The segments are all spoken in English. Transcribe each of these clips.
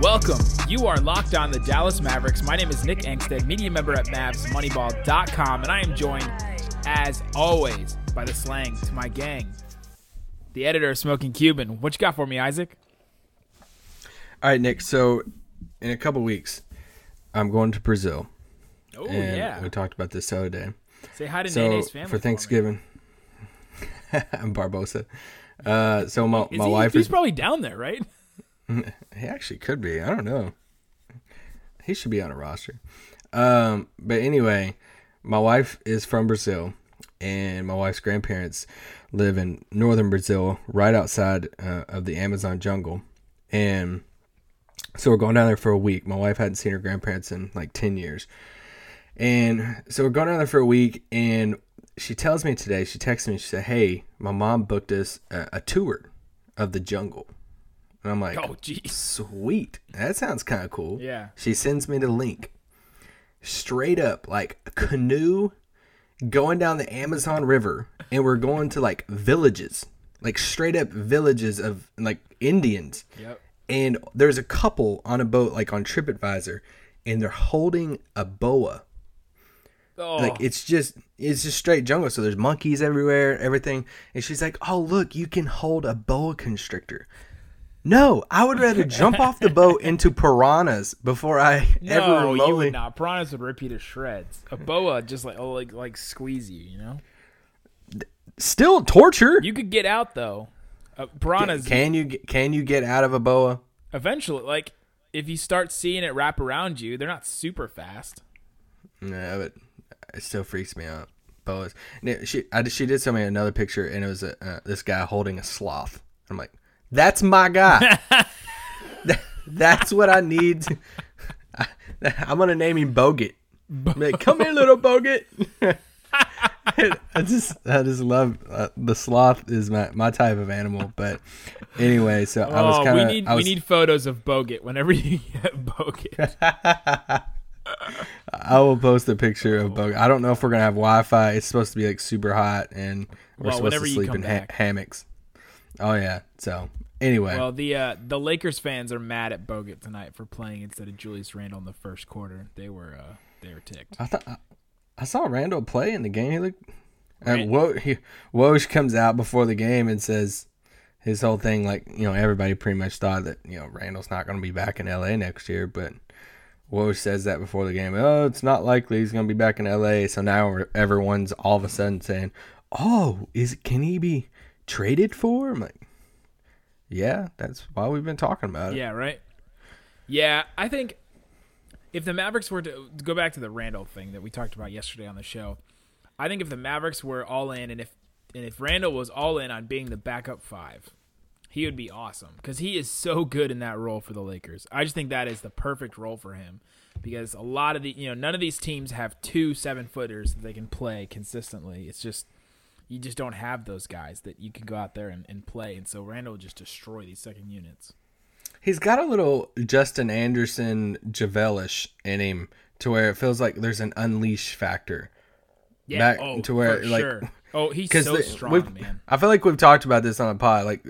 Welcome. You are locked on the Dallas Mavericks. My name is Nick Angstadt, media member at MavsMoneyball.com, and I am joined, as always, by the slang to my gang, the editor of Smoking Cuban. What you got for me, Isaac? All right, Nick. So, in a couple weeks, I'm going to Brazil. Oh yeah. We talked about this the other day. Say hi to So Nene's family for. Thanksgiving, I'm Barbosa. Uh, so my Is my he, wife he's is. probably down there, right? He actually could be. I don't know. He should be on a roster. Um, but anyway, my wife is from Brazil, and my wife's grandparents live in northern Brazil, right outside uh, of the Amazon jungle. And so we're going down there for a week. My wife hadn't seen her grandparents in like 10 years. And so we're going down there for a week, and she tells me today, she texted me, she said, Hey, my mom booked us a, a tour of the jungle. And I'm like, Oh, geez. Sweet. That sounds kind of cool. Yeah. She sends me the link. Straight up, like canoe going down the Amazon River, and we're going to like villages, like straight up villages of like Indians. Yep. And there's a couple on a boat, like on TripAdvisor, and they're holding a boa. Oh, Like it's just it's just straight jungle. So there's monkeys everywhere, everything. And she's like, "Oh look, you can hold a boa constrictor." No, I would rather jump off the boat into piranhas before I ever no, you would not. Piranhas would rip you to shreds. A boa just like oh, like like squeeze you. You know. Still torture. You could get out though. Uh, piranhas Can you get- can you get out of a boa? eventually like if you start seeing it wrap around you, they're not super fast. No, but it still freaks me out. Boas. She I, she did send me another picture, and it was a, uh, this guy holding a sloth. I'm like, that's my guy. That's what I need. to- I, am gonna name him Bogut. Like, come here, little Bogut. I just I just love uh, the sloth is my, my type of animal. But anyway, so I was oh, kind we of need was, we need photos of Bogut whenever you get Bogut. I will post a picture of Bogut. I don't know if we're gonna have Wi-Fi. It's supposed to be like super hot, and we're Well, supposed to sleep in ha- hammocks. Oh yeah. So anyway, well, the uh, the Lakers fans are mad at Bogut tonight for playing instead of Julius Randle in the first quarter. They were uh, they were ticked. I thought I, I saw Randle play in the game. He looked. And Wo, he, Woj comes out before the game and says his whole thing like you know everybody pretty much thought that you know Randle's not going to be back in L.A. next year, but Woj says that before the game. Oh, it's not likely he's going to be back in L.A. So now everyone's all of a sudden saying, "Oh, is can he be traded for?" I'm like, "Yeah, that's why we've been talking about it." Yeah, right. Yeah, I think if the Mavericks were to, go back to the Randle thing that we talked about yesterday on the show, I think if the Mavericks were all in, and if and if Randle was all in on being the backup five, he would be awesome because he is so good in that role for the Lakers. I just think that is the perfect role for him because a lot of the you know none of these teams have two seven footers that they can play consistently. It's just you just don't have those guys that you can go out there and, and play, and so Randle would just destroy these second units. He's got a little Justin Anderson Javelish in him to where it feels like there's an unleash factor. Yeah, Back oh, to where, like- sure. Oh, he's so strong, man. I feel like we've talked about this on a pod. Like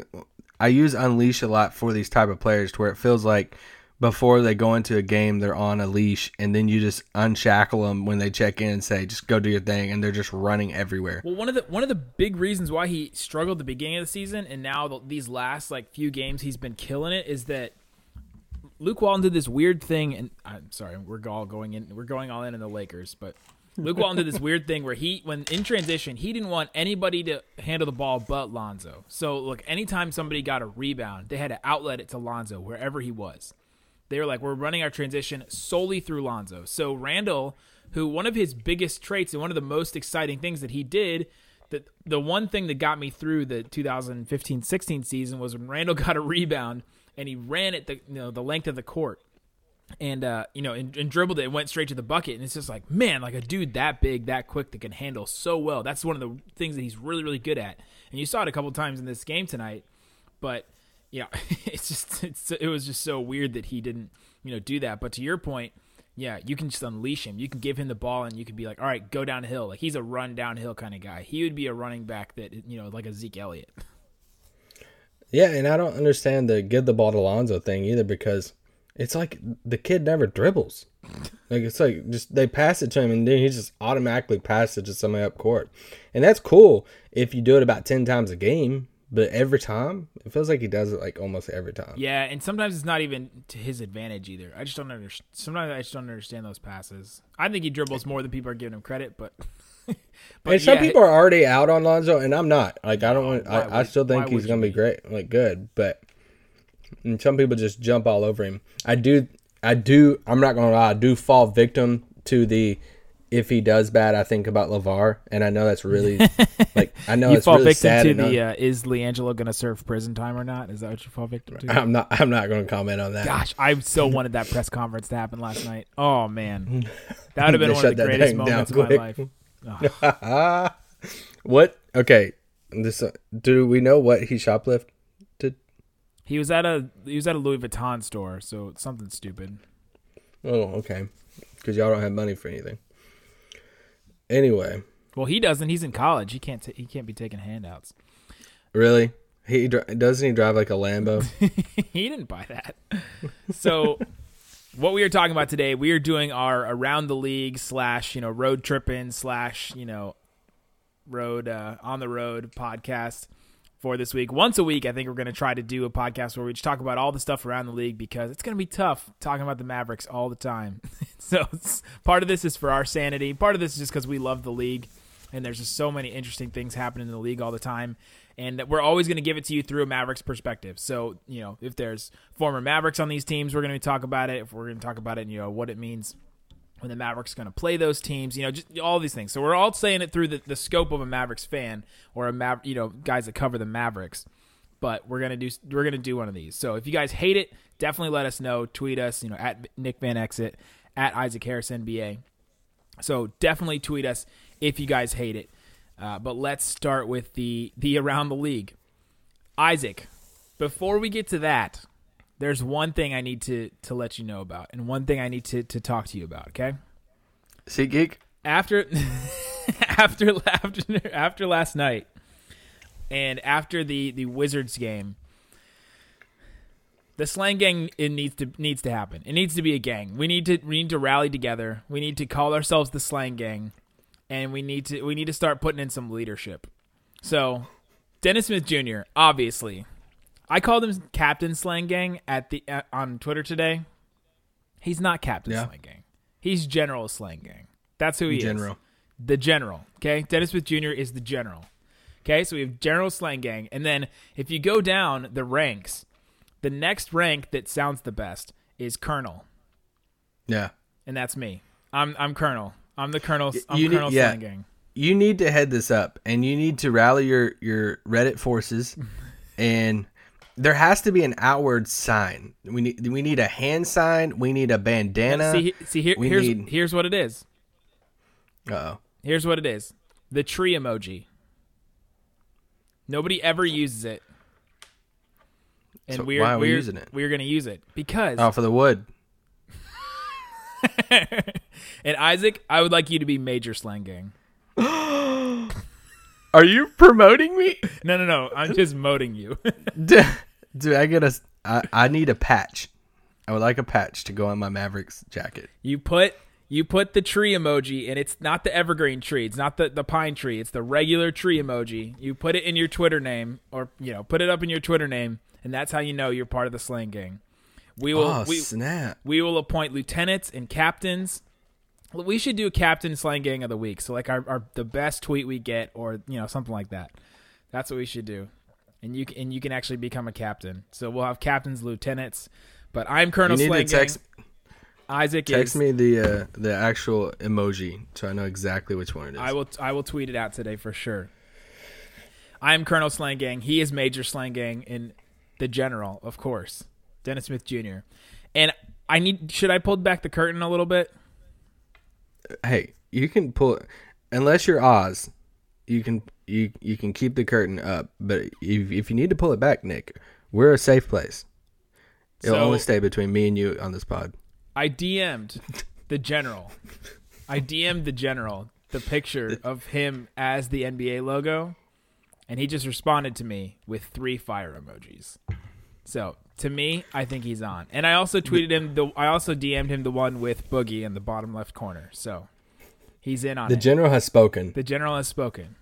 I use unleash a lot for these type of players to where it feels like before they go into a game they're on a leash and then you just unshackle them when they check in and say just go do your thing and they're just running everywhere. Well, one of the one of the big reasons why he struggled the beginning of the season and now the, these last like few games he's been killing it is that Luke Walton did this weird thing, and I'm sorry, we're all going in, we're going all in in the Lakers, but Luke Walton did this weird thing where he, when in transition, he didn't want anybody to handle the ball but Lonzo. So look, anytime somebody got a rebound, they had to outlet it to Lonzo wherever he was. They were like, we're running our transition solely through Lonzo. So Randle, who one of his biggest traits and one of the most exciting things that he did, that the one thing that got me through the 2015-16 season was when Randle got a rebound and he ran it the you know the length of the court. and uh, you know, and, and dribbled it and went straight to the bucket. And it's just like, man, like a dude that big, that quick, that can handle so well. That's one of the things that he's really, really good at. And you saw it a couple times in this game tonight. But yeah, it's just it's, it was just so weird that he didn't you know do that. But to your point, yeah, you can just unleash him. You can give him the ball, and you can be like, all right, go downhill. Like he's a run downhill kind of guy. He would be a running back that you know like a Zeke Elliott. Yeah, and I don't understand the give the ball to Lonzo thing either because it's like the kid never dribbles. Like it's like just they pass it to him and then he just automatically passes it to somebody up court. And that's cool if you do it about ten times a game, but every time it feels like he does it like almost every time. Yeah, and sometimes it's not even to his advantage either. I just don't understand. Sometimes I just don't understand those passes. I think he dribbles more than people are giving him credit, but. but and some yeah, people are already out on Lonzo, and I'm not. Like I don't want. I, I still think he's gonna be be? great, like good. But and some people just jump all over him. I do. I do. I'm not gonna lie. I do fall victim to the. If he does bad, I think about LaVar, and I know that's really like I know you it's fall really victim sad. to the uh, is LiAngelo going to serve prison time or not? Is that what you fall victim to? I'm not. I'm not going to comment on that. Gosh, I so wanted that press conference to happen last night. Oh man, that would have been one of the greatest moments of my life. Oh, What? Okay. This. Uh, do we know what he shoplifted? he was at a he was at a Louis Vuitton store, so something stupid. Oh, okay. Because y'all don't have money for anything. Anyway, Well, he doesn't. He's in college. He can't. ta he can't be taking handouts. really, he dri- doesn't he drive like a Lambo? he didn't buy that. So, what we are talking about today, we are doing our around the league slash you know road tripping slash you know road uh, on the road podcast for this week. Once a week, I think we're going to try to do a podcast where we just talk about all the stuff around the league because it's going to be tough talking about the Mavericks all the time. so part of this is for our sanity. Part of this is just because we love the league and there's just so many interesting things happening in the league all the time. And we're always going to give it to you through a Mavericks perspective. So, you know, if there's former Mavericks on these teams, we're going to talk about it. If we're going to talk about it, you know, what it means when the Mavericks going to play those teams, you know, just all these things. So we're all saying it through the, the scope of a Mavericks fan or a Maver- you know, guys that cover the Mavericks. But we're gonna do we're gonna do one of these. So if you guys hate it, definitely let us know. Tweet us, you know, at Nick Van Exit, at Isaac Harris NBA. So definitely tweet us if you guys hate it. Uh, but let's start with the the around the league. Isaac, before we get to that, there's one thing I need to to let you know about, and one thing I need to to talk to you about. Okay See, geek. after after after after last night and after the the Wizards game the slang gang it needs to needs to happen. It needs to be a gang. We need to we need to rally together. We need to call ourselves the slang gang and we need to we need to start putting in some leadership. So, Dennis Smith Jr. obviously I called him Captain Slang Gang at the at, on Twitter today. He's not Captain Yeah. Slang Gang. He's General Slang Gang. That's who he General. is. The General. Okay, Dennis Smith Jr. is the General. Okay, so we have General Slang Gang, and then if you go down the ranks, the next rank that sounds the best is Colonel, Yeah. and that's me. I'm I'm Colonel. I'm the Colonel. I'm you need- Colonel yeah. Slang Gang. You need to head this up, and you need to rally your your Reddit forces, and there has to be an outward sign. We need we need a hand sign. We need a bandana. see, see here, here's need- here's what it is. Uh-oh. Here's what it is: the tree emoji. Nobody ever uses it, and So we're why are we we're, using it? We're gonna use it because. Oh, for the wood. and Isaac, I would like you to be Major Slang Gang. Are you promoting me? No, no, no. I'm just moting you. Dude, I get a. I, I need a patch. I would like a patch to go on my Mavericks jacket. You put you put the tree emoji, and it's not the evergreen tree. It's not the, the pine tree. It's the regular tree emoji. You put it in your Twitter name, or you know, put it up in your Twitter name, and that's how you know you're part of the slang gang. We will Oh we, snap! we will appoint lieutenants and captains. We should do a captain slang gang of the week. So like our, our the best tweet we get, or you know something like that. That's what we should do. And you can, and you can actually become a captain. So we'll have captains, lieutenants. But I'm You Colonel need Slang to text Isaac text is. me the uh, the actual emoji so I know exactly which one it is. I will I will tweet it out today for sure. I'm Colonel Slang Gang. He is Major Slang Gang in the general, of course. Dennis Smith Jr. And I need. Should I pull back the curtain a little bit? Hey, you can pull unless you're Oz. You can you you can keep the curtain up, but if if you need to pull it back, Nick, we're a safe place. It'll So- only stay between me and you on this pod. I DM'd the general. I DM'd the general the picture of him as the NBA logo, and he just responded to me with three fire emojis. So to me, I think he's on. And I also tweeted him the. I also DM'd him the one with Boogie in the bottom left corner. So he's in on The it. general has spoken. the general has spoken.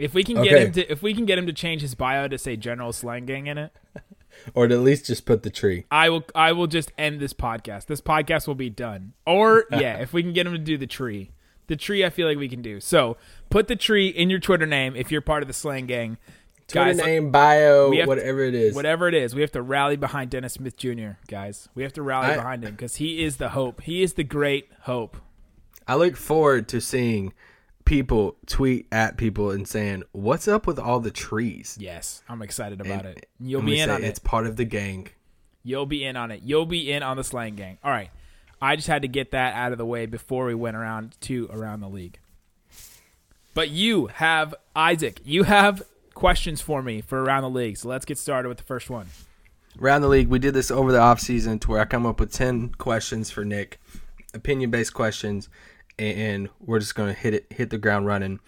If we can get him to, if we can get him to change his bio to say General Slang Gang in it, or to at least just put the tree. I will I will just end this podcast. This podcast will be done. Or yeah, if we can get him to do the tree. The tree I feel like we can do. So put the tree in your Twitter name if you're part of the slang gang. Twitter Guys, name, bio, we have to- whatever it is. Whatever it is, we have to rally behind Dennis Smith Jr., guys. We have to rally I- behind him because he is the hope. He is the great hope. I look forward to seeing people tweet at people and saying, "What's up with all the trees?" Yes, I'm excited about And- it. You'll be in say on It's part of the gang. You'll be in on it. You'll be in on the slang gang. All right. I just had to get that out of the way before we went around to around the league. But you have Isaac. You have questions for me for around the league. So let's get started with the first one. Around the league, we did this over the off season to where I come up with ten questions for Nick, opinion based questions, and we're just gonna hit it, hit the ground running.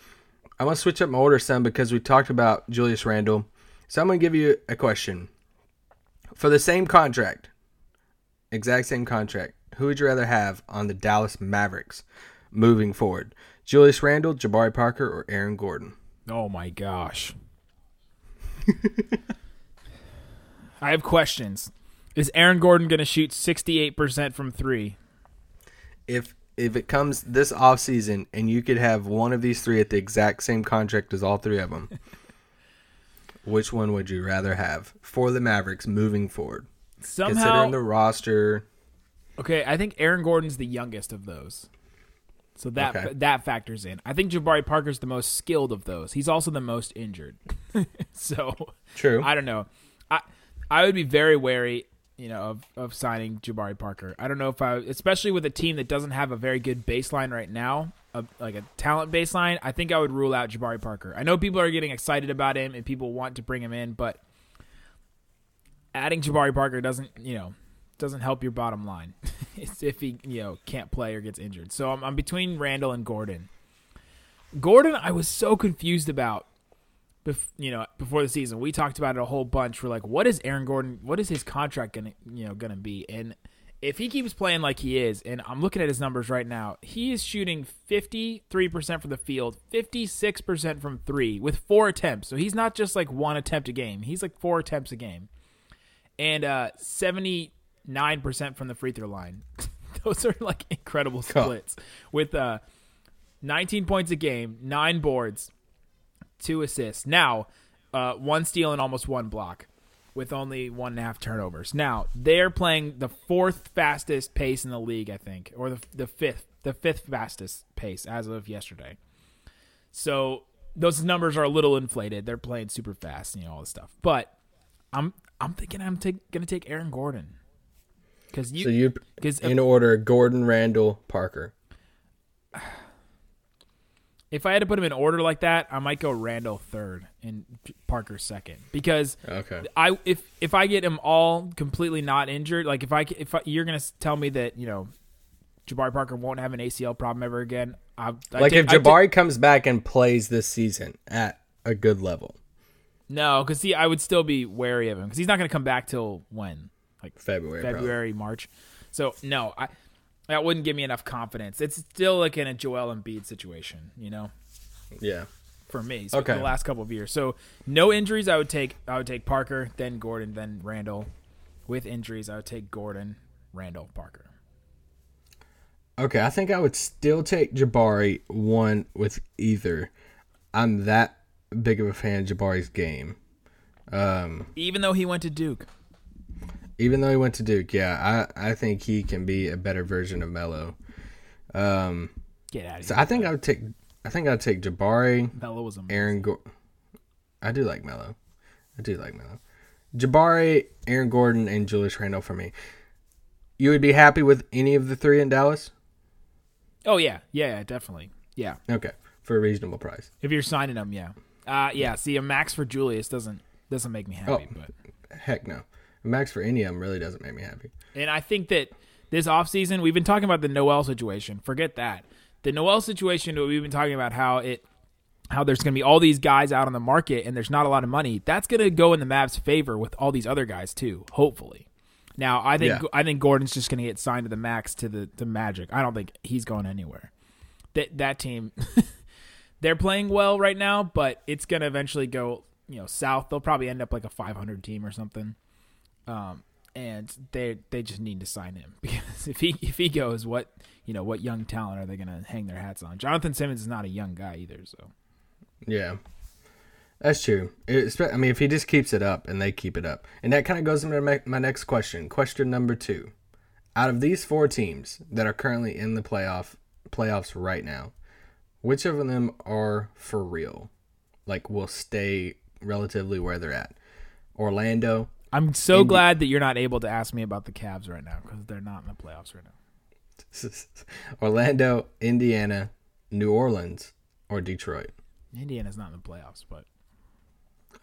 I'm gonna switch up my order some because we talked about Julius Randle, so I'm gonna give you a question for the same contract, exact same contract. Who would you rather have on the Dallas Mavericks moving forward? Julius Randle, Jabari Parker, or Aaron Gordon? Oh my gosh. I have questions. Is Aaron Gordon going to shoot 68% from 3? if if it comes this off season and you could have one of these three at the exact same contract as all three of them, which one would you rather have for the Mavericks moving forward? Somehow Considering the roster, Okay, I think Aaron Gordon's the youngest of those. So that Okay. that factors in. I think Jabari Parker's the most skilled of those. He's also the most injured. so True. I don't know. I I would be very wary, you know, of, of signing Jabari Parker. I don't know if I especially with a team that doesn't have a very good baseline right now, a, like a talent baseline, I think I would rule out Jabari Parker. I know people are getting excited about him and people want to bring him in, but adding Jabari Parker doesn't, you know, doesn't help your bottom line. if he, you know, can't play or gets injured. So I'm, I'm between Randle and Gordon. Gordon, I was so confused about. Bef- you know, before the season, we talked about it a whole bunch. We're like, what is Aaron Gordon? What is his contract gonna, you know, gonna be? And if he keeps playing like he is, and I'm looking at his numbers right now, he is shooting 53% from the field, 56% from three with four attempts. So he's not just like one attempt a game. He's like four attempts a game and uh, 79% from the free throw line. Those are like incredible splits with uh, 19 points a game, nine boards, two assists. Now, uh, one steal and almost one block with only one and a half turnovers. Now, they're playing the fourth fastest pace in the league, I think, or the, the fifth, the fifth fastest pace as of yesterday. So those numbers are a little inflated. They're playing super fast, you know, all this stuff. But I'm I'm thinking I'm take, gonna take Aaron Gordon because you so you because in order Gordon, Randle, Parker. If I had to put him in order like that, I might go Randle third and Parker second because Okay. I if if I get him all completely not injured, like if I if I, you're gonna tell me that you know Jabari Parker won't have an ACL problem ever again, I, I Like take- if take- Jabari comes back and plays this season at a good level, no, because see, I would still be wary of him because he's not gonna come back till when like February, probably. February, March. So no, I that wouldn't give me enough confidence. It's still like in a Joel Embiid situation, you know, Yeah. for me. So Okay. the last couple of years. So no injuries, I would take I would take Parker, then Gordon, then Randle. With injuries, I would take Gordon, Randle, Parker. Okay, I think I would still take Jabari one with either. I'm that big of a fan of Jabari's game. Um, Even though he went to Duke. Even though he went to Duke, yeah, I, I think he can be a better version of Melo. Um, Get out of so here. I think I would take I think I'd take Jabari, Melo was amazing. Aaron. Go- I do like Melo. I do like Melo. Jabari, Aaron Gordon, and Julius Randle for me. you would be happy with any of the three in Dallas? Oh yeah, yeah, yeah, definitely. Yeah, Okay, for a reasonable price. if you're signing them, yeah, uh, yeah. See, a max for Julius doesn't doesn't make me happy, Oh. but Heck no. Max for any of them really doesn't make me happy. and I think that this offseason, we've been talking about the Noel situation. Forget that. The Noel situation, we've been talking about how it how there's going to be all these guys out on the market and there's not a lot of money. That's going to go in the Mavs' favor with all these other guys too, hopefully. Now, I think Yeah. I think Gordon's just going to get signed to the max to the to Magic. I don't think he's going anywhere. That that team they're playing well right now, but it's going to eventually go, you know, south. They'll probably end up like a 500 team or something. Um and they they just need to sign him because if he if he goes, what you know, what young talent are they going to hang their hats on? Jonathan Simmons is not a young guy either, so Yeah, that's true. It's, I mean, if he just keeps it up and they keep it up, and that kind of goes into my, my next question. Question number two: Out of these four teams that are currently in the playoff playoffs right now, which of them are for real? Like, will stay relatively where they're at? Orlando. I'm so glad that you're not able to ask me about the Cavs right now because they're not in the playoffs right now. Orlando, Indiana, New Orleans, or Detroit. Indiana's not in the playoffs, but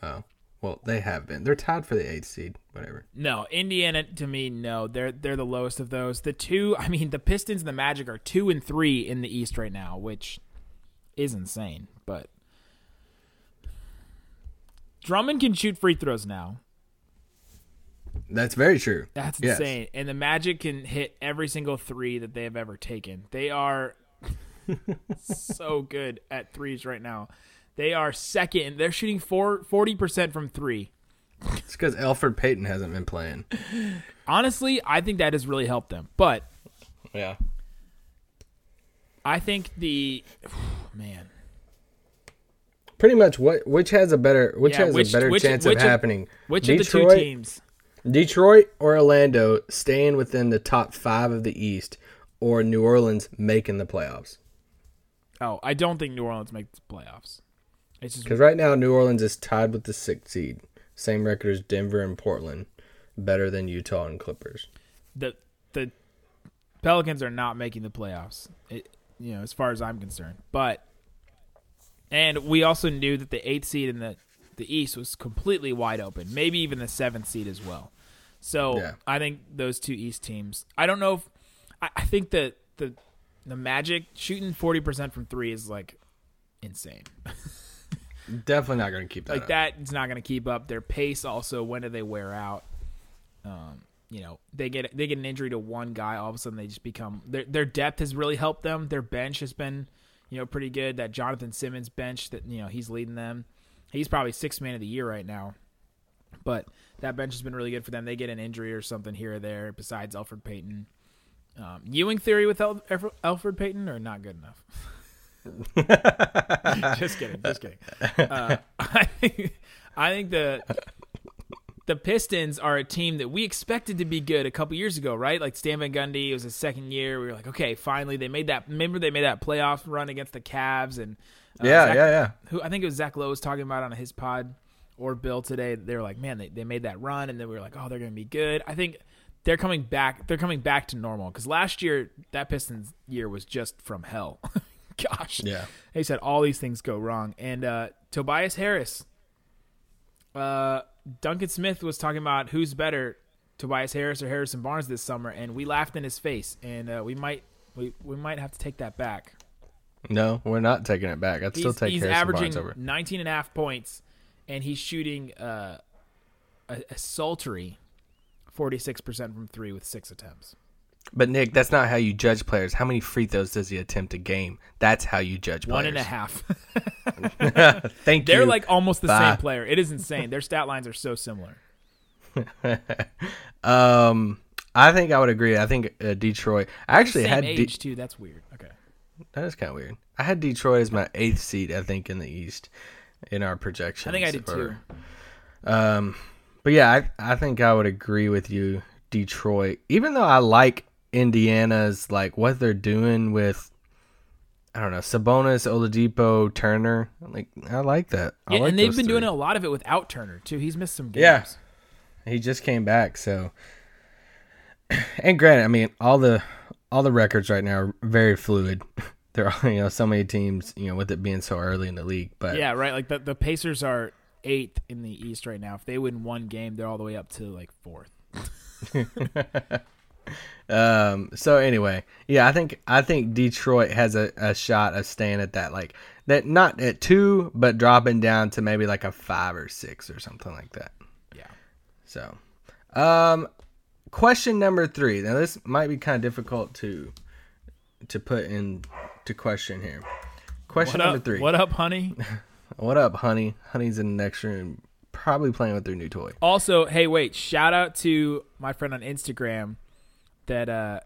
Oh, well, they have been. They're tied for the eighth seed. Whatever. no, Indiana to me, no, they're they're the lowest of those. The two, I mean, the Pistons and the Magic are two and three in the East right now, which is insane. But Drummond can shoot free throws now. That's very true. That's Yes. insane. And the Magic can hit every single three that they have ever taken. They are so good at threes right now. They are second. They're shooting four, 40% from three. It's because Elfrid Payton hasn't been playing. Honestly, I think that has really helped them. But Yeah. I think the man, Pretty much what which has a better which Yeah, has which- a better which- chance which of of- happening? which Detroit, of the two teams? Detroit or Orlando staying within the top five of the East, or New Orleans making the playoffs? Oh, I don't think New Orleans makes the playoffs. It's just Because right now New Orleans is tied with the sixth seed, same record as Denver and Portland, better than Utah and Clippers. the the Pelicans are not making the playoffs. It, you know, as far as I'm concerned. But and we also knew that the eighth seed in the the East was completely wide open. Maybe even the seventh seed as well. So Yeah. I think those two East teams. I don't know if I, I think that the the Magic shooting forty percent from three is like insane. Definitely not going to keep that. like up. that is not going to keep up. Their pace also. When do they wear out? Um, you know, they get they get an injury to one guy, all of a sudden they just become their their depth has really helped them. Their bench has been, you know, pretty good. That Jonathan Simmons bench that you know he's leading them. He's probably sixth man of the year right now. But that bench has been really good for them. They get an injury or something here or there. Besides Elfrid Payton, um, Ewing theory with El- Elfrid- Payton or not good enough. just kidding, just kidding. Uh, I think, I think the the Pistons are a team that we expected to be good a couple years ago, right? Like Stan Van Gundy, it was his second year. We were like, okay, finally they made that. Remember they made that playoff run against the Cavs and uh, yeah, Zach- yeah, yeah. who I think it was Zach Lowe was talking about on his pod or Bill today. They were like, man, they, they made that run, and then we were like, oh, they're going to be good. I think they're coming back. They're coming back to normal because last year that Pistons year was just from hell. Gosh, Yeah. They said all these things go wrong, and uh, Tobias Harris, uh, Duncan Smith was talking about who's better, Tobias Harris or Harrison Barnes this summer, and we laughed in his face, and uh, we might we, we might have to take that back. No, we're not taking it back. I'd still take he's Harrison averaging Barnes over. 19 and a half points, and he's shooting uh, a, a sultry 46% from three with six attempts. But Nick, that's not how you judge players. How many free throws does he attempt a game? That's how you judge players. One and a half. Thank you. They're like almost the Bye. same player. It is insane. Their stat lines are so similar. Um, I think I would agree. I think uh, Detroit. I actually same had age De- too. That's weird. That is kind of weird. I had Detroit as my eighth seed. I think in the East in our projections. I think I did too. Um, but yeah, I I think I would agree with you, Detroit. Even though I like Indiana's like what they're doing with. I don't know Sabonis, Oladipo, Turner. Like I like that. I Yeah, like and they've been doing a lot of it without Turner too. He's missed some games. Yeah. He just came back, so and granted, I mean all the all the records right now are very fluid. There are you know so many teams you know with it being so early in the league, but Yeah, right. Like the the Pacers are eighth in the East right now. If they win one game, they're all the way up to like fourth. Um. So anyway, yeah, I think I think Detroit has a, a shot of staying at that like that not at two, but dropping down to maybe like a five or six or something like that. Yeah. So, um, question number three. Now this might be kind of difficult to to put in to question here. Question What number up? three. What up, honey? What up, honey? Honey's in the next room, probably playing with their new toy. Also, hey, wait! Shout out to my friend on Instagram. That uh,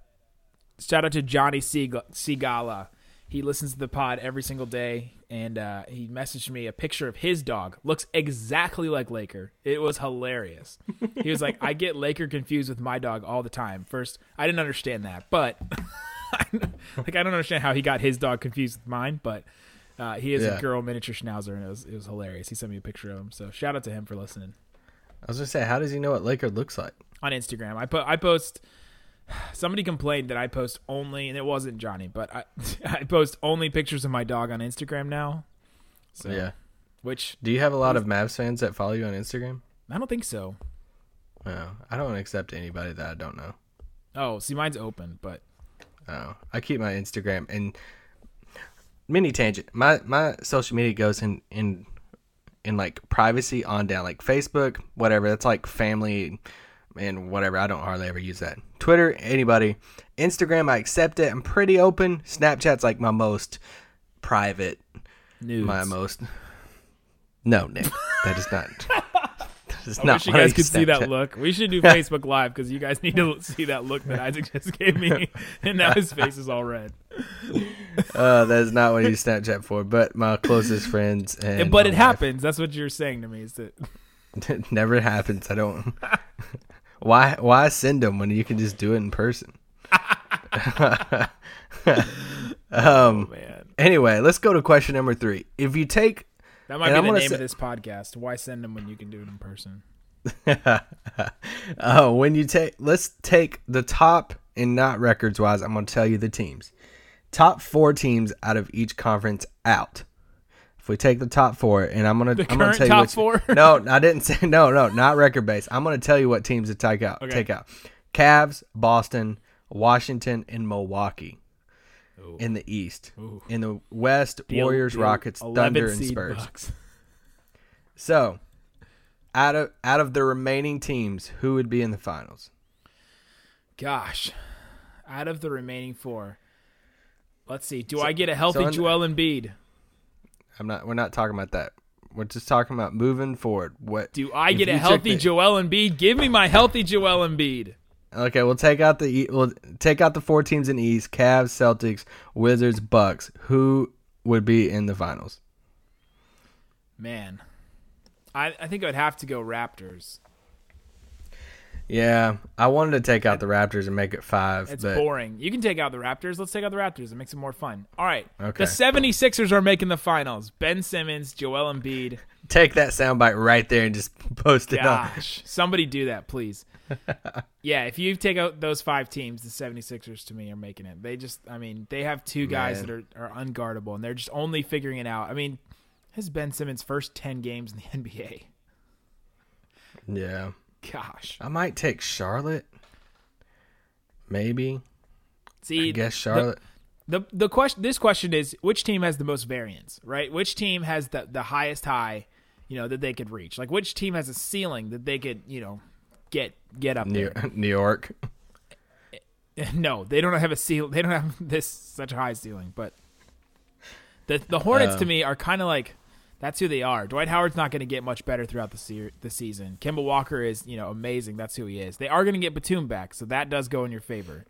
shout out to Johnny Segala. He listens to the pod every single day, and uh, he messaged me a picture of his dog. Looks exactly like Laker. It was hilarious. He was like, "I get Laker confused with my dog all the time." First, I didn't understand that, but like I don't understand how he got his dog confused with mine, but. Uh, he is Yeah. a girl miniature schnauzer, and it was it was hilarious. He sent me a picture of him, so shout out to him for listening I was gonna say, how does he know what Laker looks like? on Instagram. I put I post. Somebody complained that I post only, and it wasn't Johnny, but I I post only pictures of my dog on Instagram now. So, Yeah. which Do you have a lot of Mavs fans that follow you on Instagram? I don't think so. No, I don't accept anybody that I don't know. Oh, see, mine's open, but Oh, I keep my Instagram and mini tangent. My my social media goes in in in like privacy on down, like Facebook, whatever. That's like family and whatever. I don't hardly ever use that. Twitter, anybody. Instagram, I accept it. I'm pretty open. Snapchat's like my most private, news. my most. No, Nick, that is not. That is I not wish you guys could see that look. We should do Facebook Live because you guys need to see that look that Isaac just gave me, and now his face is all red. Uh, that is not what use Snapchat for. But my closest friends and but it wife. happens. That's what you're saying to me. Is that It never happens. I don't. Why? Why send them when you can just do it in person? um. man? Anyway, let's go to question number three. If you take, That might be I'm the name say- of this podcast. Why send them when you can do it in person? uh, when you take, let's take the top and not records wise. I'm going to tell you the teams. Top four teams out of each conference out. If we take the top four, and I'm gonna, The I'm gonna tell you top which, four? No, I didn't say no, no, not record base. I'm gonna tell you what teams to take out. Okay. Take out. Cavs, Boston, Washington, and Milwaukee. In the East, in the West, The- Warriors, the Rockets, Thunder, and Spurs. Bucks. So, out of out of the remaining teams, who would be in the finals? Gosh, out of the remaining four, let's see. Do I get a healthy so in- Joel Embiid? I'm not. We're not talking about that. We're just talking about moving forward. What Do I get a healthy Joel Embiid? Give me my healthy Joel Embiid. Okay, we'll take out the E- we'll take out the four teams in the East: Cavs, Celtics, Wizards, Bucks. Who would be in the finals? Man, I, I think I'd have to go Raptors. Yeah, I wanted to take out the Raptors and make it five, It's but boring. You can take out the Raptors. Let's take out the Raptors. It makes it more fun. All right. Okay. The 76ers are making the finals. Ben Simmons, Joel Embiid. take that soundbite right there and just post it on. Gosh, somebody do that, please. yeah, if you take out those five teams, the 76ers to me are making it. They just, I mean, they have two guys Man. that are, are unguardable, and they're just only figuring it out. I mean, this is Ben Simmons' first 10 games in the NBA. Yeah, Gosh. I might take Charlotte. Maybe. See, I guess Charlotte. The the question this question is which team has the most variance, right? Which team has the the highest high, you know, that they could reach? Like which team has a ceiling that they could, you know, get get up New, there? New York. No, they don't have a ceiling. They don't have this such a high ceiling, but the the Hornets Um, to me are kind of like that's who they are. Dwight Howard's not going to get much better throughout the se- the season. Kemba Walker is, you know, amazing. That's who he is. They are going to get Batum back, so that does go in your favor.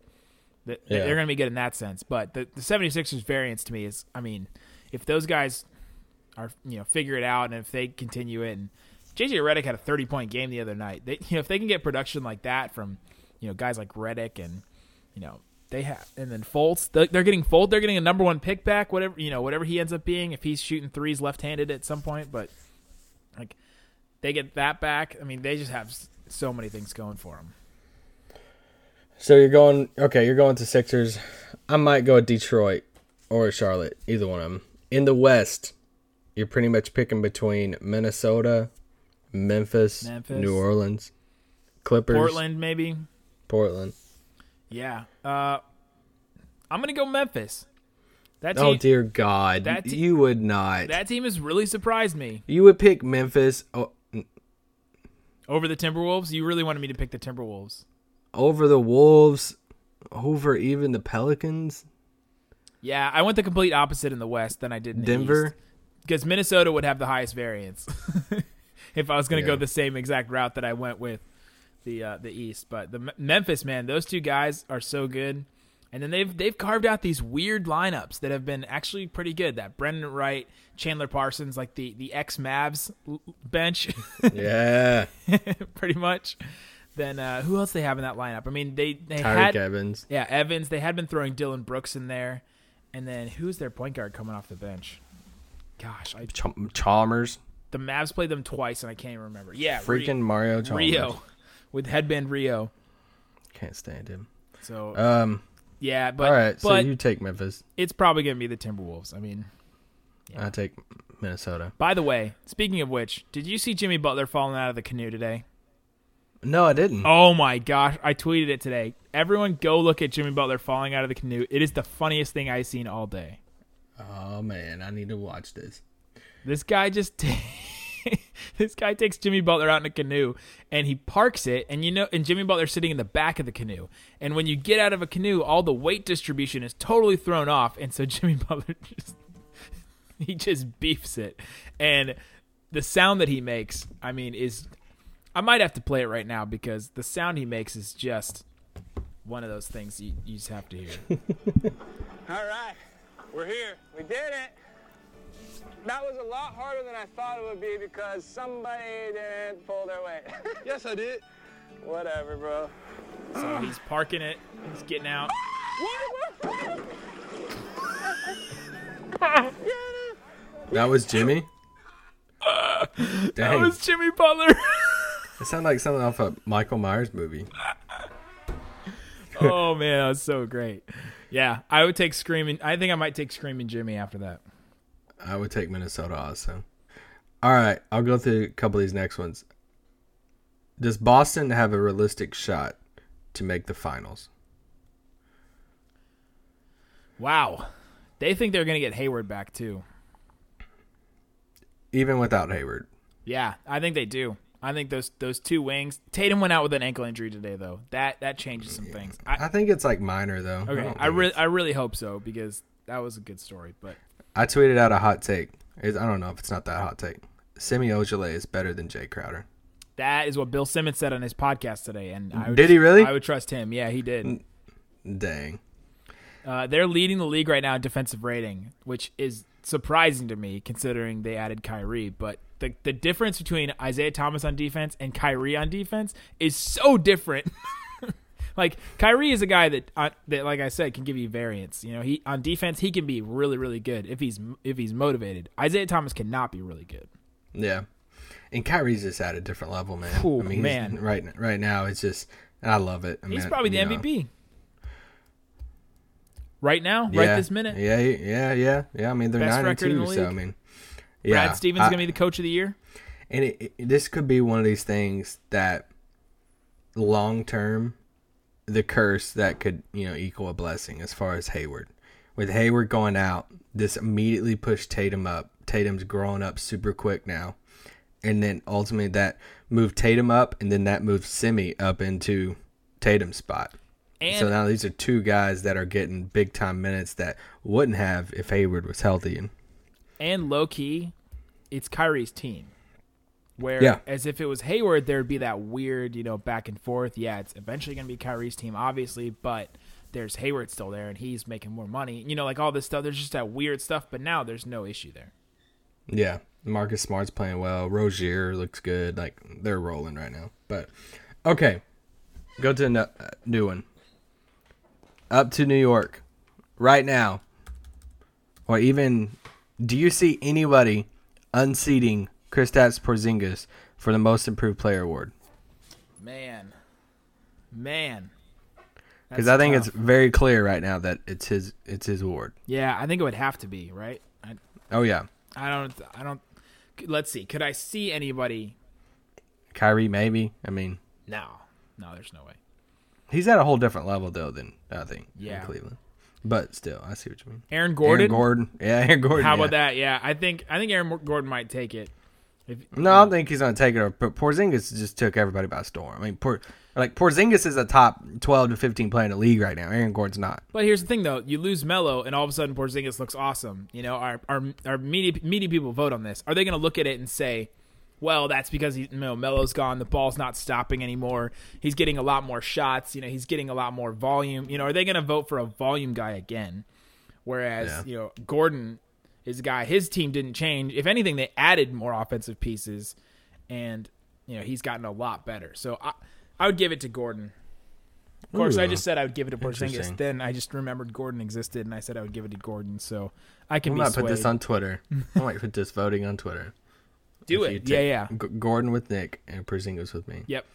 That Yeah. They're going to be good in that sense. But the, the 76ers variance to me is, I mean, if those guys are, you know, figure it out and if they continue it and JJ Redick had a 30 point game the other night. They, you know, if they can get production like that from, you know, guys like Redick and, you know, they have, and then Fultz, they're getting Fultz, they're getting a number one pick back, whatever, you know, whatever he ends up being, if he's shooting threes left handed at some point. But, like, they get that back. I mean, they just have so many things going for them. So you're going okay. You're going to Sixers. I might go Detroit or Charlotte. Either one of them. In the West, you're pretty much picking between Minnesota, Memphis, Memphis. New Orleans, Clippers, Portland, maybe. Portland. Yeah. Uh, I'm gonna go Memphis. That team, Oh dear God, that te- you would not. that team has really surprised me you would pick Memphis o- over the Timberwolves. You really wanted me to pick the Timberwolves. over the Wolves, over even the Pelicans, Yeah, I went the complete opposite in the West than I did in Denver. because Minnesota would have the highest variance if I was going to Yeah. go the same exact route that I went with the uh, the East. But the M- Memphis man, those two guys are so good, and then they've they've carved out these weird lineups that have been actually pretty good. That Brandan Wright, Chandler Parsons, like the the ex Mavs bench, Yeah, pretty much. Then uh, who else they have in that lineup? I mean, they they Tyreke had Evans. yeah Evans. They had been throwing Dillon Brooks in there, and then who's their point guard coming off the bench? Gosh, I Ch- Chalmers, the Mavs played them twice, and I can't even remember. Yeah, freaking Mario Chalmers. Rio with headband Rio. Can't stand him. So Um. yeah, but all right, so but you take Memphis. it's probably gonna be the Timberwolves. I mean, I take Minnesota. by the way, speaking of which, did you see Jimmy Butler falling out of the canoe today? No, I didn't. Oh my gosh, I tweeted it today. Everyone, go look at Jimmy Butler falling out of the canoe. It is the funniest thing I've seen all day. Oh man, I need to watch this. This guy just this guy takes Jimmy Butler out in a canoe and he parks it and you know and Jimmy Butler's sitting in the back of the canoe. And when you get out of a canoe, all the weight distribution is totally thrown off and so Jimmy Butler just he just beefs it. And the sound that he makes, I mean, is I might have to play it right now because the sound he makes is just one of those things you, you just have to hear. All right, we're here. We did it. That was a lot harder than I thought it would be because somebody didn't pull their weight. Yes, I did. Whatever, bro. So ah. he's parking it, he's getting out. Ah! That was Jimmy. That was Jimmy Butler. it sounded like something off a Michael Myers movie. oh man, that was so great. Yeah, I would take screaming. I think I might take screaming Jimmy after that. I would take Minnesota also. All right, I'll go through a couple of these next ones. Does Boston have a realistic shot to make the finals? Wow, they think they're gonna get Hayward back too. Even without Hayward. Yeah, I think they do. I think those those two wings. Tatum went out with an ankle injury today, though. That that changes some things. I, I think it's like minor though. okay, I think really I really hope so because that was a good story. But I tweeted out a hot take. It's- I don't know if it's not that hot take. Semi Ojeleye is better than Jae Crowder. that is what Bill Simmons said on his podcast today. And I would, Did he really? I would trust him. Yeah, he did. Dang. Uh, they're leading the league right now in defensive rating, which is surprising to me considering they added Kyrie. But the the difference between Isaiah Thomas on defense and Kyrie on defense is so different. like Kyrie is a guy that uh, that, like I said, can give you variance. You know, he on defense he can be really really good if he's if he's motivated. Isaiah Thomas cannot be really good. Yeah. And Kyrie's just at a different level, man. Ooh, I mean, man. right right now it's just I love it. I He's mean, probably the know, MVP. Right now, right this minute. Yeah, yeah, yeah, yeah. I mean, they're Best nine and two, so I mean, yeah. Brad Stevens I- gonna be the coach of the year. and it, it, this could be one of these things that long term the curse that could you know equal a blessing as far as Hayward. With Hayward going out this immediately pushed Tatum up. Tatum's growing up super quick now. And then ultimately that moved Tatum up and then that moved Semi up into Tatum's spot. And so now these are two guys that are getting big time minutes that wouldn't have if Hayward was healthy. and and low key, it's Kyrie's team. Where Yeah. as if it was Hayward, there'd be that weird, you know, back and forth. Yeah, it's eventually gonna be Kyrie's team, obviously, but there's Hayward still there and he's making more money. You know, like all this stuff. There's just that weird stuff, but now there's no issue there. Yeah, Marcus Smart's playing well. Rozier looks good. Like they're rolling right now. But okay, go to a no- uh, new one. Up to New York, right now, or even do you see anybody unseating Kristaps Porzingis for the Most Improved Player award? Man. Man. because I think tough. it's very clear right now that it's his it's his award. Yeah, I think it would have to be right. I, Oh yeah, I don't. I don't. Let's see. Could I see anybody? Kyrie maybe. I mean, No, no. There's no way. he's at a whole different level though than I think Yeah. in Cleveland. But still, I see what you mean. Aaron Gordon. Aaron Gordon, yeah, Aaron Gordon. How yeah. about that? Yeah, I think I think Aaron Gordon might take it. If, No, I don't think he's gonna take it. But Porzingis just took everybody by storm. I mean, Por, like Porzingis is a top twelve to fifteen player in the league right now. Aaron Gordon's not. But here's the thing, though: you lose Melo, and all of a sudden Porzingis looks awesome. You know, our our our media media people vote on this. Are they going to look at it and say, "Well, that's because he, you know, Melo's gone. The ball's not stopping anymore. He's getting a lot more shots. You know, he's getting a lot more volume. You know, are they going to vote for a volume guy again? Whereas Yeah. you know Gordon is a guy. His team didn't change. If anything, they added more offensive pieces, and you know he's gotten a lot better. So I I would give it to Gordon. Of course, I just said I would give it to Porzingis. Then I just remembered Gordon existed, and I said I would give it to Gordon. So I can I be might swayed. put this on Twitter. I might put this voting on Twitter. Do If it. Yeah, yeah. G- Gordon with Nick and Porzingis with me. Yep.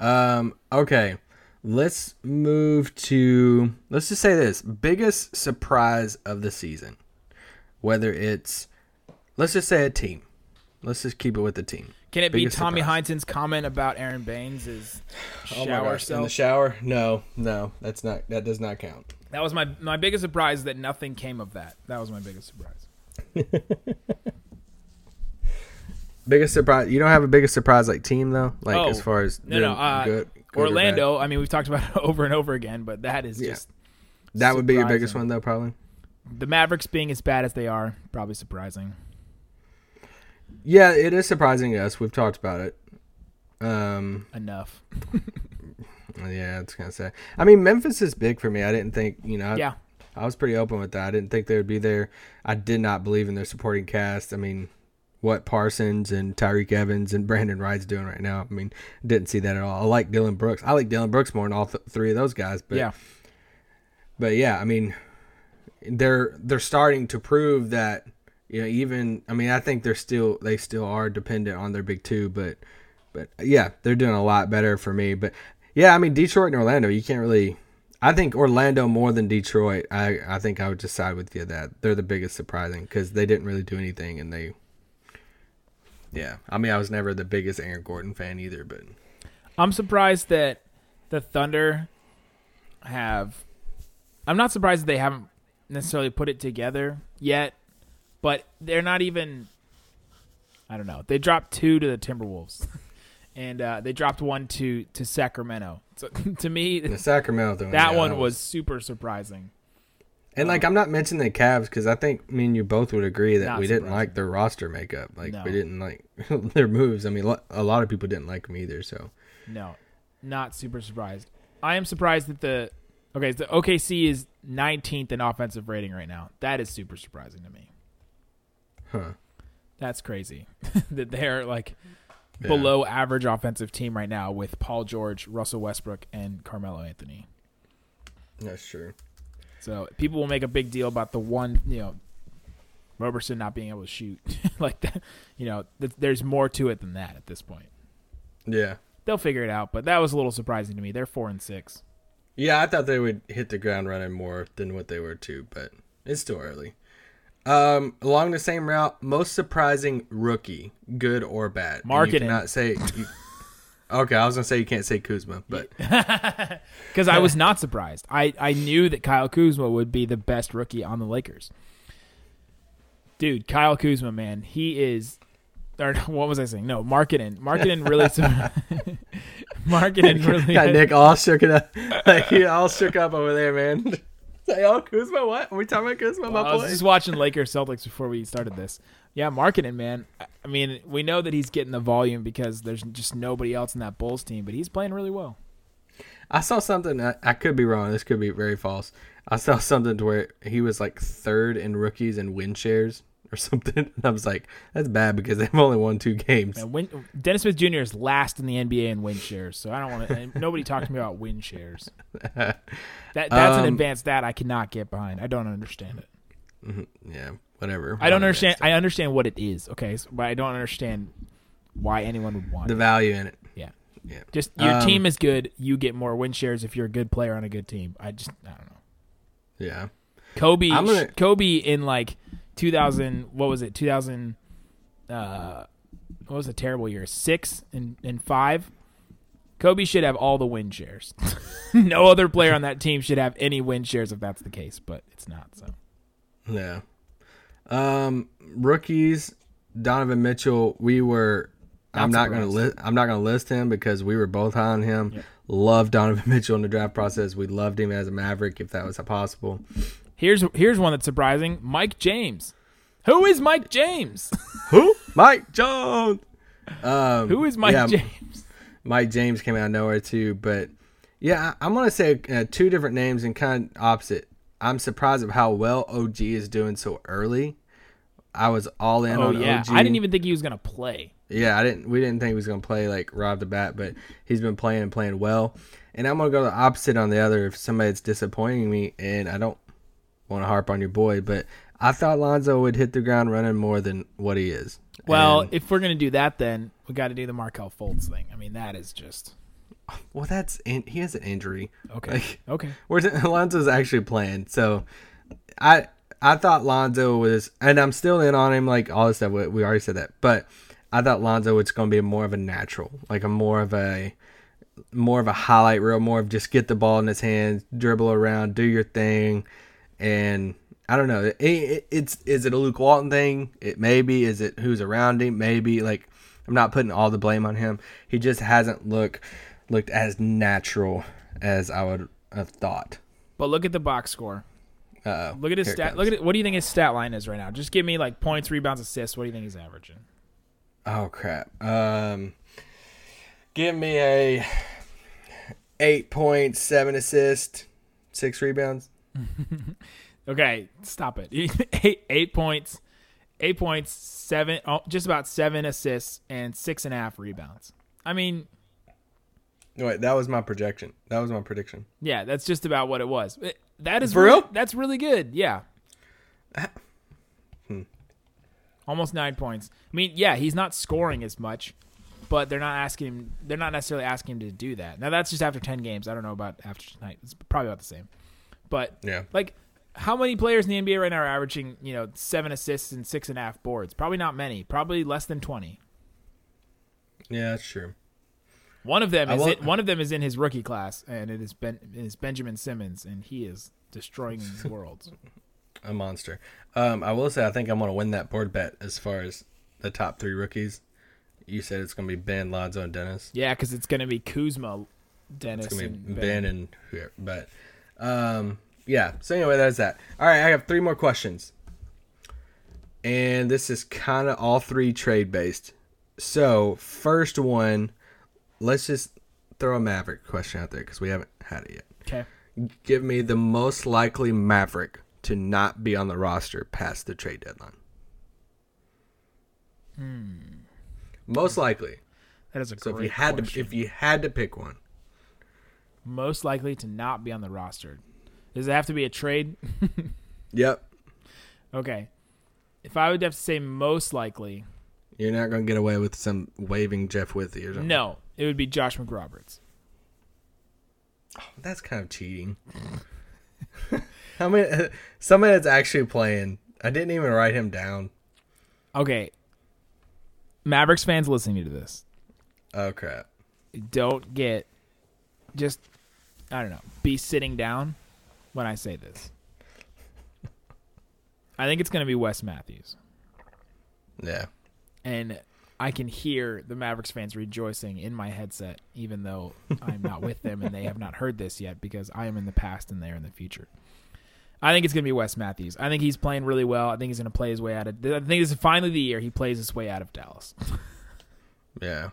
Um. Okay. Let's move to. Let's just say this: biggest surprise of the season. Whether it's, let's just say a team. Let's just keep it with the team. Can it be Tommy surprise. Heinsohn's comment about Aron Baynes' is Oh shower gosh, in the shower? No, no, that's not. That does not count. that was my my biggest surprise that nothing came of that. That was my biggest surprise. Biggest surprise? You don't have a biggest surprise like team though, like Oh, as far as No, no. Uh, good, good or Orlando. I mean, we've talked about it over and over again, but that is Yeah. just. That would be your biggest one though, probably. The Mavericks being as bad as they are. Probably surprising. Yeah, it is surprising to us. We've talked about it. Um, Enough. yeah, it's gonna say. I mean, Memphis is big for me. I didn't think you know. I, Yeah. I was pretty open with that. I didn't think they would be there. I did not believe in their supporting cast. I mean, what Parsons and Tyreke Evans and Brandan Wright's doing right now. I mean, didn't see that at all. I like Dillon Brooks. I like Dillon Brooks more than all th- three of those guys. But yeah. but yeah, I mean, they're they're starting to prove that you know even I mean I think they're still they still are dependent on their big two, but but yeah, they're doing a lot better for me. But yeah, I mean Detroit and Orlando, you can't really. I think Orlando more than Detroit. I I think I would just side with you that they're the biggest surprising because they didn't really do anything and they. Yeah, I mean I was never the biggest Aaron Gordon fan either, but I'm surprised that the Thunder have. I'm not surprised that they haven't necessarily put it together yet, but they're not even. I don't know. They dropped two to the Timberwolves, and uh, they dropped one to to Sacramento. So to me, the Sacramento that yeah, one was super surprising. And like I'm not mentioning the Cavs because I think me and you both would agree that Not we didn't surprising. like their roster makeup. Like No. we didn't like their moves. I mean, a lot of people didn't like them either. So No, not super surprised. I am surprised that the okay, the OKC is 19th in offensive rating right now. That is super surprising to me. Huh. That's crazy that they're like Yeah. below average offensive team right now with Paul George, Russell Westbrook, and Carmelo Anthony. that's true. So people will make a big deal about the one, you know, Roberson not being able to shoot like that. You know, th- there's more to it than that at this point. Yeah, They'll figure it out, but that was a little surprising to me. They're four and six. Yeah. I thought they would hit the ground running more than what they were too, but it's still early. Um, along the same route, most surprising rookie, good or bad. Markkanen. You cannot say. You, okay, I was gonna say you can't say Kuzma, but because I was not surprised. I, I knew that Kyle Kuzma would be the best rookie on the Lakers. Dude, Kyle Kuzma, man, he is. Or what was I saying? No, Markkanen. Markkanen really. Markkanen really. got Nick all shook it up. Like he all shook up over there, man. Say, oh Kuzma, what? Are we talking about Kuzma, my Well, I was just watching Lakers Celtics before we started this. Yeah, Markkanen, man. I- I mean, we know that he's getting the volume because there's just nobody else in that Bulls team, but he's playing really well. I saw something. I, I could be wrong. This could be very false. I saw something to where he was like third in rookies and win shares or something. And I was like, that's bad because they've only won two games. Win, Dennis Smith Jr. is last in the NBA in win shares, so I don't want to. Nobody talked to me about win shares. That that's an Um, advanced stat I cannot get behind. I don't understand it. Yeah, whatever. I don't understand. I understand what it is. Okay, so, but I don't understand why anyone would want the it. value in it. Yeah, Yeah. Just your Um, team is good, you get more win shares if you're a good player on a good team. I just I don't know. Yeah. Kobe gonna- Kobe in like 2000 what was it 2000 uh what was a terrible year 6 and and 5 Kobe should have all the win shares. no other player on that team should have any win shares if that's the case, but it's not so. Yeah. Um, rookies, Donovan Mitchell. We were. I'm Not gonna list. I'm not gonna list him because we were both high on him. Loved Donovan Mitchell in the draft process. We loved him as a Maverick if that was possible. Here's here's one that's surprising. Mike James. Who is Mike James? Who? Mike Jones. Um, Who is Mike yeah, James? Mike James came out of nowhere too, but yeah, I'm gonna say uh, two different names and kind of opposite. I'm surprised of how well OG is doing so early. I was all in Oh on yeah, OG. I didn't even think he was gonna play. Yeah, I didn't. We didn't think he was gonna play like Rob the bat, but he's been playing and playing well. And I'm gonna go the opposite on the other. If somebody that's disappointing me, and I don't want to harp on your boy, but I thought Lonzo would hit the ground running more than what he is. Well, And- if we're gonna do that, then we got to do the Markelle Fultz thing. I mean, that is just well, that's in, he has an injury. okay. Like, okay. Where's Lonzo's actually playing? So, I I thought Lonzo was, and I'm still in on him. Like all this stuff, we, we already said that, but I thought Lonzo was going to be more of a natural, like a more of a more of a highlight reel, more of just get the ball in his hands, dribble around, do your thing, and I don't know. It, it, it's is it a Luke Walton thing? It maybe is it who's around him? Maybe like I'm not putting all the blame on him. He just hasn't looked looked as natural as I would have thought. But look at the box score. Uh, Look at his stat. Look at it. What do you think his stat line is right now? Just give me like points, rebounds, assists. What do you think he's averaging? Oh crap. Um, give me a eight point seven assist, six rebounds. Okay, stop it. eight, eight points, eight points, seven, oh, just about seven assists and six and a half rebounds. I mean, Wait, that was my projection. That was my prediction. yeah, that's just about what it was. It- That is For really, real? That's really good. Yeah. Hmm. Almost nine points. I mean, yeah, he's not scoring as much, but they're not asking him. They're not necessarily asking him to do that. Now that's just after ten games. I don't know about after tonight. It's probably about the same. But Yeah. like how many players in the NBA right now are averaging you know seven assists and six and a half boards? Probably not many. Probably less than twenty. Yeah, that's true. One of them I is in, one of them is in his rookie class, and it is Ben it is Benjamin Simmons, and he is destroying worlds. A monster. Um, I will say I think I'm gonna win that board bet as far as the top three rookies. You said it's gonna be Ben, Lonzo, and Dennis. Yeah, because it's gonna be Kuzma, Dennis, It's gonna be and Ben, and whoever. But um, yeah. So anyway, that's that. All right, I have three more questions, and this is kind of all three trade based. So first one, let's just throw a Maverick question out there because we haven't had it yet. Okay. Give me the most likely Maverick to not be on the roster past the trade deadline. Hmm. Most likely. That is a So if you had question. to, if you had to pick one, most likely to not be on the roster. Does it have to be a trade? yep, okay. If I would have to say most likely, you're not gonna get away with some waving Jeff Withey or something. no, it would be Josh McRoberts. Oh, That's kind of cheating. How many? Somebody that's actually playing. I didn't even write him down. Okay. Mavericks fans listening to this, Oh crap! don't get just I don't know, be sitting down when I say this. I think it's going to be Wes Matthews. Yeah, and I can hear the Mavericks fans rejoicing in my headset, even though I'm not with them and they have not heard this yet because I am in the past and they're in the future. I think it's going to be Wes Matthews. I think he's playing really well. I think he's going to play his way out of. I think this is finally the year he plays his way out of Dallas. yeah,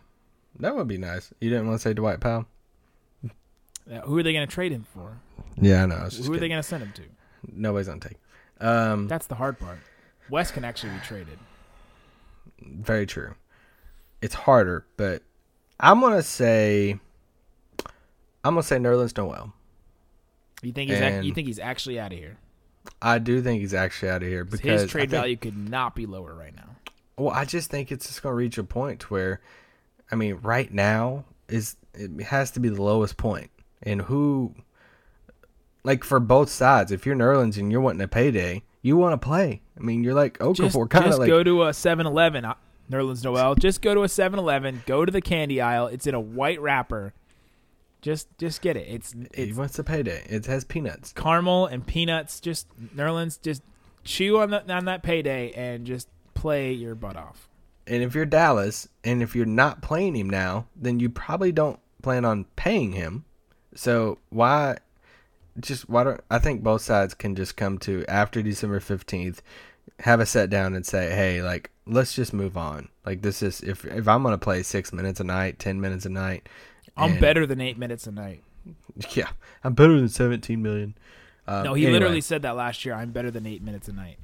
that would be nice. You didn't want to say Dwight Powell? Uh, who are they going to trade him for? Yeah, I know. I Who are they going to send him to? Nobody's on take. Um, That's the hard part. West can actually be traded. very true. It's harder, but I'm gonna say. I'm gonna say Nerlens Noel. You think he's ac- And- you think he's actually out of here? I do think he's actually out of here because His I trade think- value could not be lower right now. Well, I just think it's just gonna reach a point where, I mean, right now is it has to be the lowest point. And who, like for both sides, if you're Nerlens and you're wanting a payday, you want to play. I mean, you're like Okafor, kind of like just go to a 7-Eleven, uh, Nerlens Noel. Just go to a 7-Eleven. Go to the candy aisle. It's in a white wrapper. Just just get it. It's he it's wants a payday. It has peanuts. caramel and peanuts. Just Nerlens, just chew on that on that payday and just play your butt off. And if you're Dallas, and if you're not playing him now, then you probably don't plan on paying him. So why? Just why don't I think both sides can just come to after December fifteenth, have a set down and say, hey, like let's just move on. Like this is if if I'm gonna play six minutes a night, ten minutes a night, I'm and- better than eight minutes a night. Yeah, I'm better than seventeen million. Um, No, he anyway, literally said that last year. I'm better than eight minutes a night.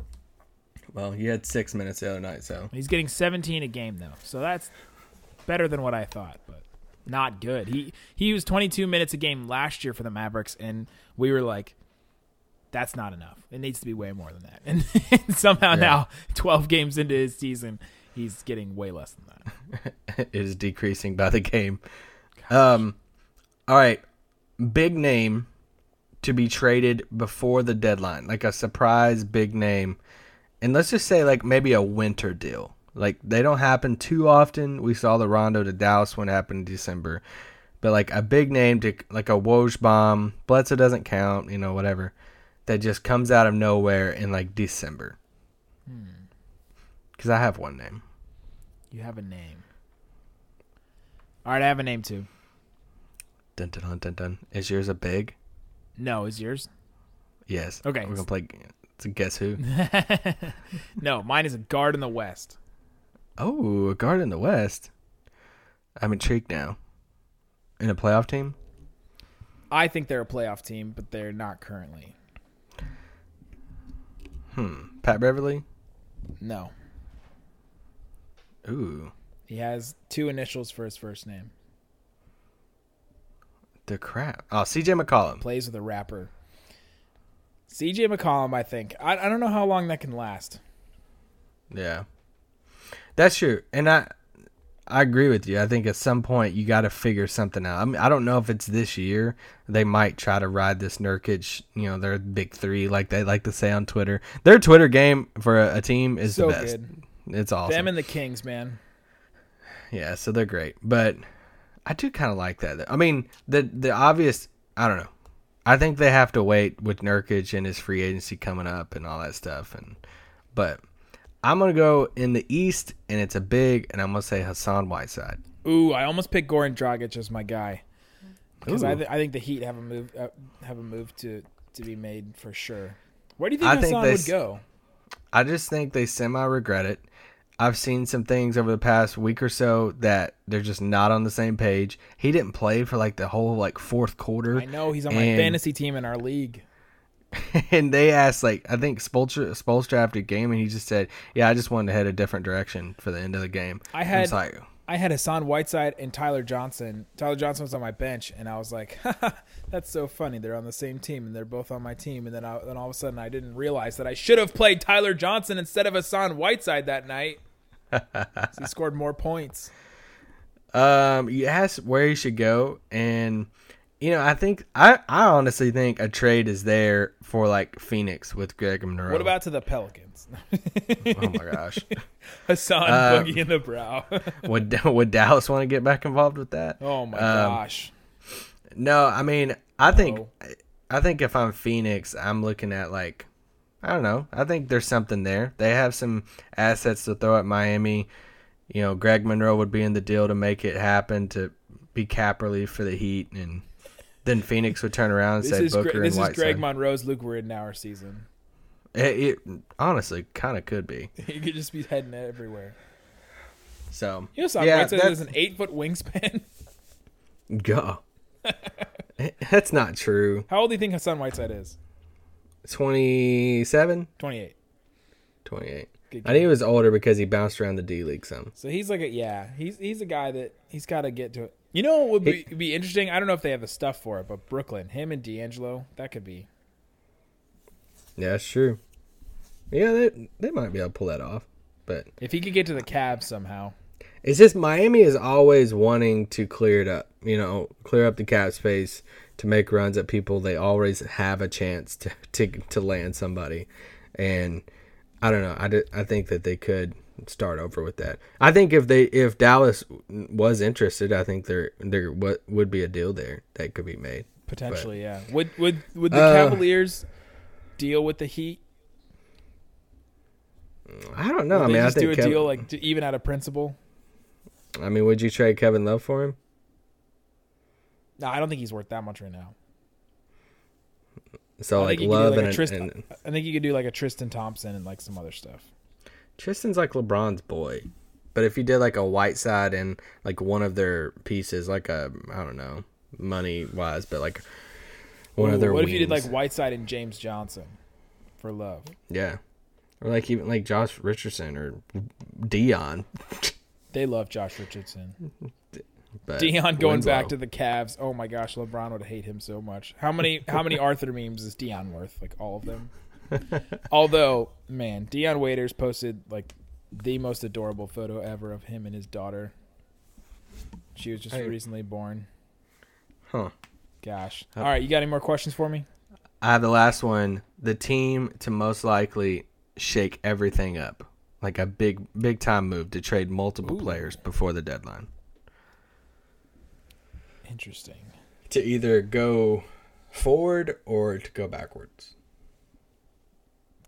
Well, he had six minutes the other night, so He's getting 17 a game though, so that's better than what I thought, but not good. He he was 22 minutes a game last year for the Mavericks, and we were like, "That's not enough. It needs to be way more than that." And, somehow now, 12 games into his season, he's getting way less than that. it is decreasing by the game. Um, all right, big name to be traded before the deadline, like a surprise big name, and let's just say like maybe a winter deal. Like they don't happen too often. We saw the Rondo to Dallas one happen in December, but like a big name to like a Woj bomb, Bledsoe doesn't count, you know, whatever. That just comes out of nowhere in like December. Hmm. Because I have one name. You have a name. All right, I have a name too. Dun dun dun dun dun. Is yours a big? No, is yours? Yes. Okay. We're gonna play. It's a guess who. no, mine is a guard in the West. Oh, a guard in the West. I'm intrigued now. In a playoff team. I think they're a playoff team, but they're not currently. Hmm. Pat Beverly. No, Ooh, he has two initials for his first name. the crap. Oh, C.J. McCollum. plays with a rapper. CJ McCollum, I think. I, I don't know how long that can last. Yeah, that's true, and I I agree with you. I think at some point you got to figure something out. I mean, I don't know if it's this year. They might try to ride this Nurkic, you know, their big three, like they like to say on Twitter. Their Twitter game for a, a team is So the best. good. It's awesome. Them and the Kings, man. Yeah, so they're great, but I do kind of like that. I mean, the the obvious. I don't know. I think they have to wait with Nurkic and his free agency coming up and all that stuff. And but I'm gonna go in the East, and it's a big, and I'm gonna say Hassan Whiteside. Ooh, I almost picked Goran Dragic as my guy because I, th- I think the Heat have a move uh, have a move to to be made for sure. Where do you think I think Hassan they would go? I just think they semi regret it. I've seen some things over the past week or so that they're just not on the same page. He didn't play for like the whole like fourth quarter. I know he's on my fantasy team in our league. and they asked like I think Spoelstra, Spoelstra after game, and he just said, "Yeah, I just wanted to head a different direction for the end of the game." I had- like, I had Hassan Whiteside and Tyler Johnson. Tyler Johnson was on my bench, and I was like, "That's so funny. They're on the same team, and they're both on my team." And then, I, then all of a sudden, I didn't realize that I should have played Tyler Johnson instead of Hassan Whiteside that night. he scored more points. um, you asked where he should go, and you know, I think I I honestly think a trade is there for like Phoenix with Greg Monroe. What about to the Pelicans? Oh my gosh, Hassan Uh, Boogie in the brow. would would Dallas want to get back involved with that? oh my Um, gosh. No, I mean, I think No. I think if I'm Phoenix, I'm looking at like I don't know. I think there's something there. They have some assets to throw at Miami. You know, Greg Monroe would be in the deal to make it happen to be cap relief for the Heat, and then Phoenix would turn around and This say is Booker Gre- and this is Whiteside. Greg Monroe's Luke Ridnour season. it, it honestly kind of could be. He could just be heading everywhere. So You know, Hassan yeah, Whiteside has an eight foot wingspan. go. that's not true. How old do you think Hassan Whiteside is? 27, 28. 28. I knew he was older because he bounced around the D League some. So he's like a yeah, he's he's a guy that he's got to get to it. You know what would be, be interesting? I don't know if they have the stuff for it, but Brooklyn, him and D'Angelo, that could be. Yeah, that's true. Yeah, they they might be able to pull that off. But If he could get to the Cavs somehow, It's just Miami is always wanting to clear it up, you know, clear up the cap space to make runs at people. They always have a chance to to, to land somebody, and I don't know. I, did, I think that they could start over with that. I think if they if Dallas was interested, I think there there what would be a deal there that could be made. Potentially, yeah. Would would would the Uh, Cavaliers deal with the Heat? I don't know. Would I mean, they I just do a deal like even out of principle? I mean, would you trade Kevin Love for him? No, I don't think he's worth that much right now. So I like think you could do Love like and, Tristan- and I think you could do like a Tristan Thompson and like some other stuff. Tristan's like LeBron's boy. But if you did like a Whiteside and like one of their pieces, like a I don't know, money wise, but like one Ooh, of their what if you did like wings. Whiteside and James Johnson for love? yeah, or like even like Josh Richardson or Dion. They love Josh Richardson. But Dion going back to the Cavs. Oh my gosh, LeBron would hate him so much. How many how many Arthur memes is Dion worth? Like all of them. Although, man, Dion Waiters posted like the most adorable photo ever of him and his daughter. She was just Hey. recently born. Huh. Gosh. All right, you got any more questions for me? I have the last one. The team to most likely shake everything up, like a big big time move to trade multiple Ooh. players before the deadline. Interesting. To either go forward or to go backwards.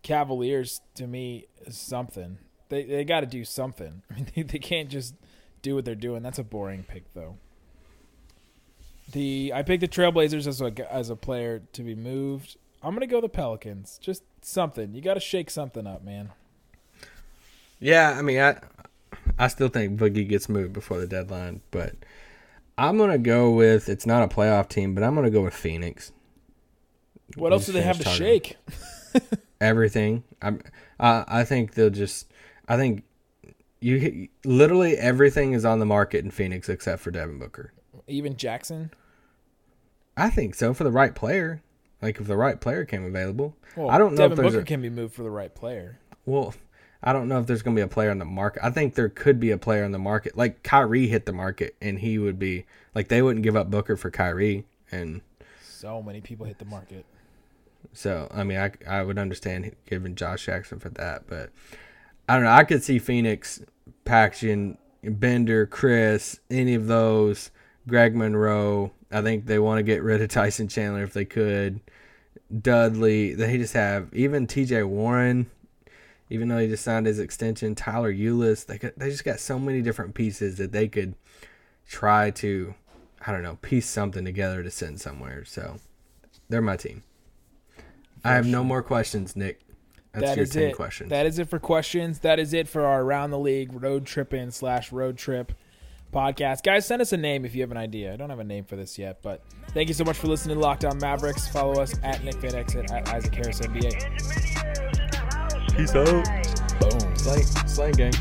Cavaliers to me is something. They they got to do something. I mean, they, they can't just do what they're doing. That's a boring pick, though. The I picked the Trailblazers as a as a player to be moved. I'm gonna go the Pelicans. Just something. You got to shake something up, man. Yeah, I mean, I I still think Boogie gets moved before the deadline, but I'm gonna go with it's not a playoff team, but I'm gonna go with Phoenix. What else do they have to shake? Everything. I'm. I I think they'll just. I think you literally everything is on the market in Phoenix except for Devin Booker. Even Jackson. I think so for the right player. Like if the right player came available. Well, I don't know Devin if Booker a, can be moved for the right player. well. I don't know if there's going to be a player on the market. I think there could be a player on the market. Like Kyrie hit the market, and he would be like they wouldn't give up Booker for Kyrie, and So many people hit the market. So I mean I I would understand giving Josh Jackson for that, but I don't know. I could see Phoenix packaging Bender, Chriss, any of those, Greg Monroe. I think they want to get rid of Tyson Chandler if they could. Dudley, they just have even T.J. Warren, even though he just signed his extension. Tyler Ulis, they got, they just got so many different pieces that they could try to, I don't know, piece something together to send somewhere. So they're my team. I have no more questions, Nick. That's That your is ten it. questions. That is it for questions. That is it for our around the league road tripping slash road trip podcast. Guys, send us a name if you have an idea. I don't have a name for this yet, but thank you so much for listening to Lockdown Mavericks. Follow us at Nick Van Exit at Isaac Harris NBA. Peace out. Boom. Slang, slang gang.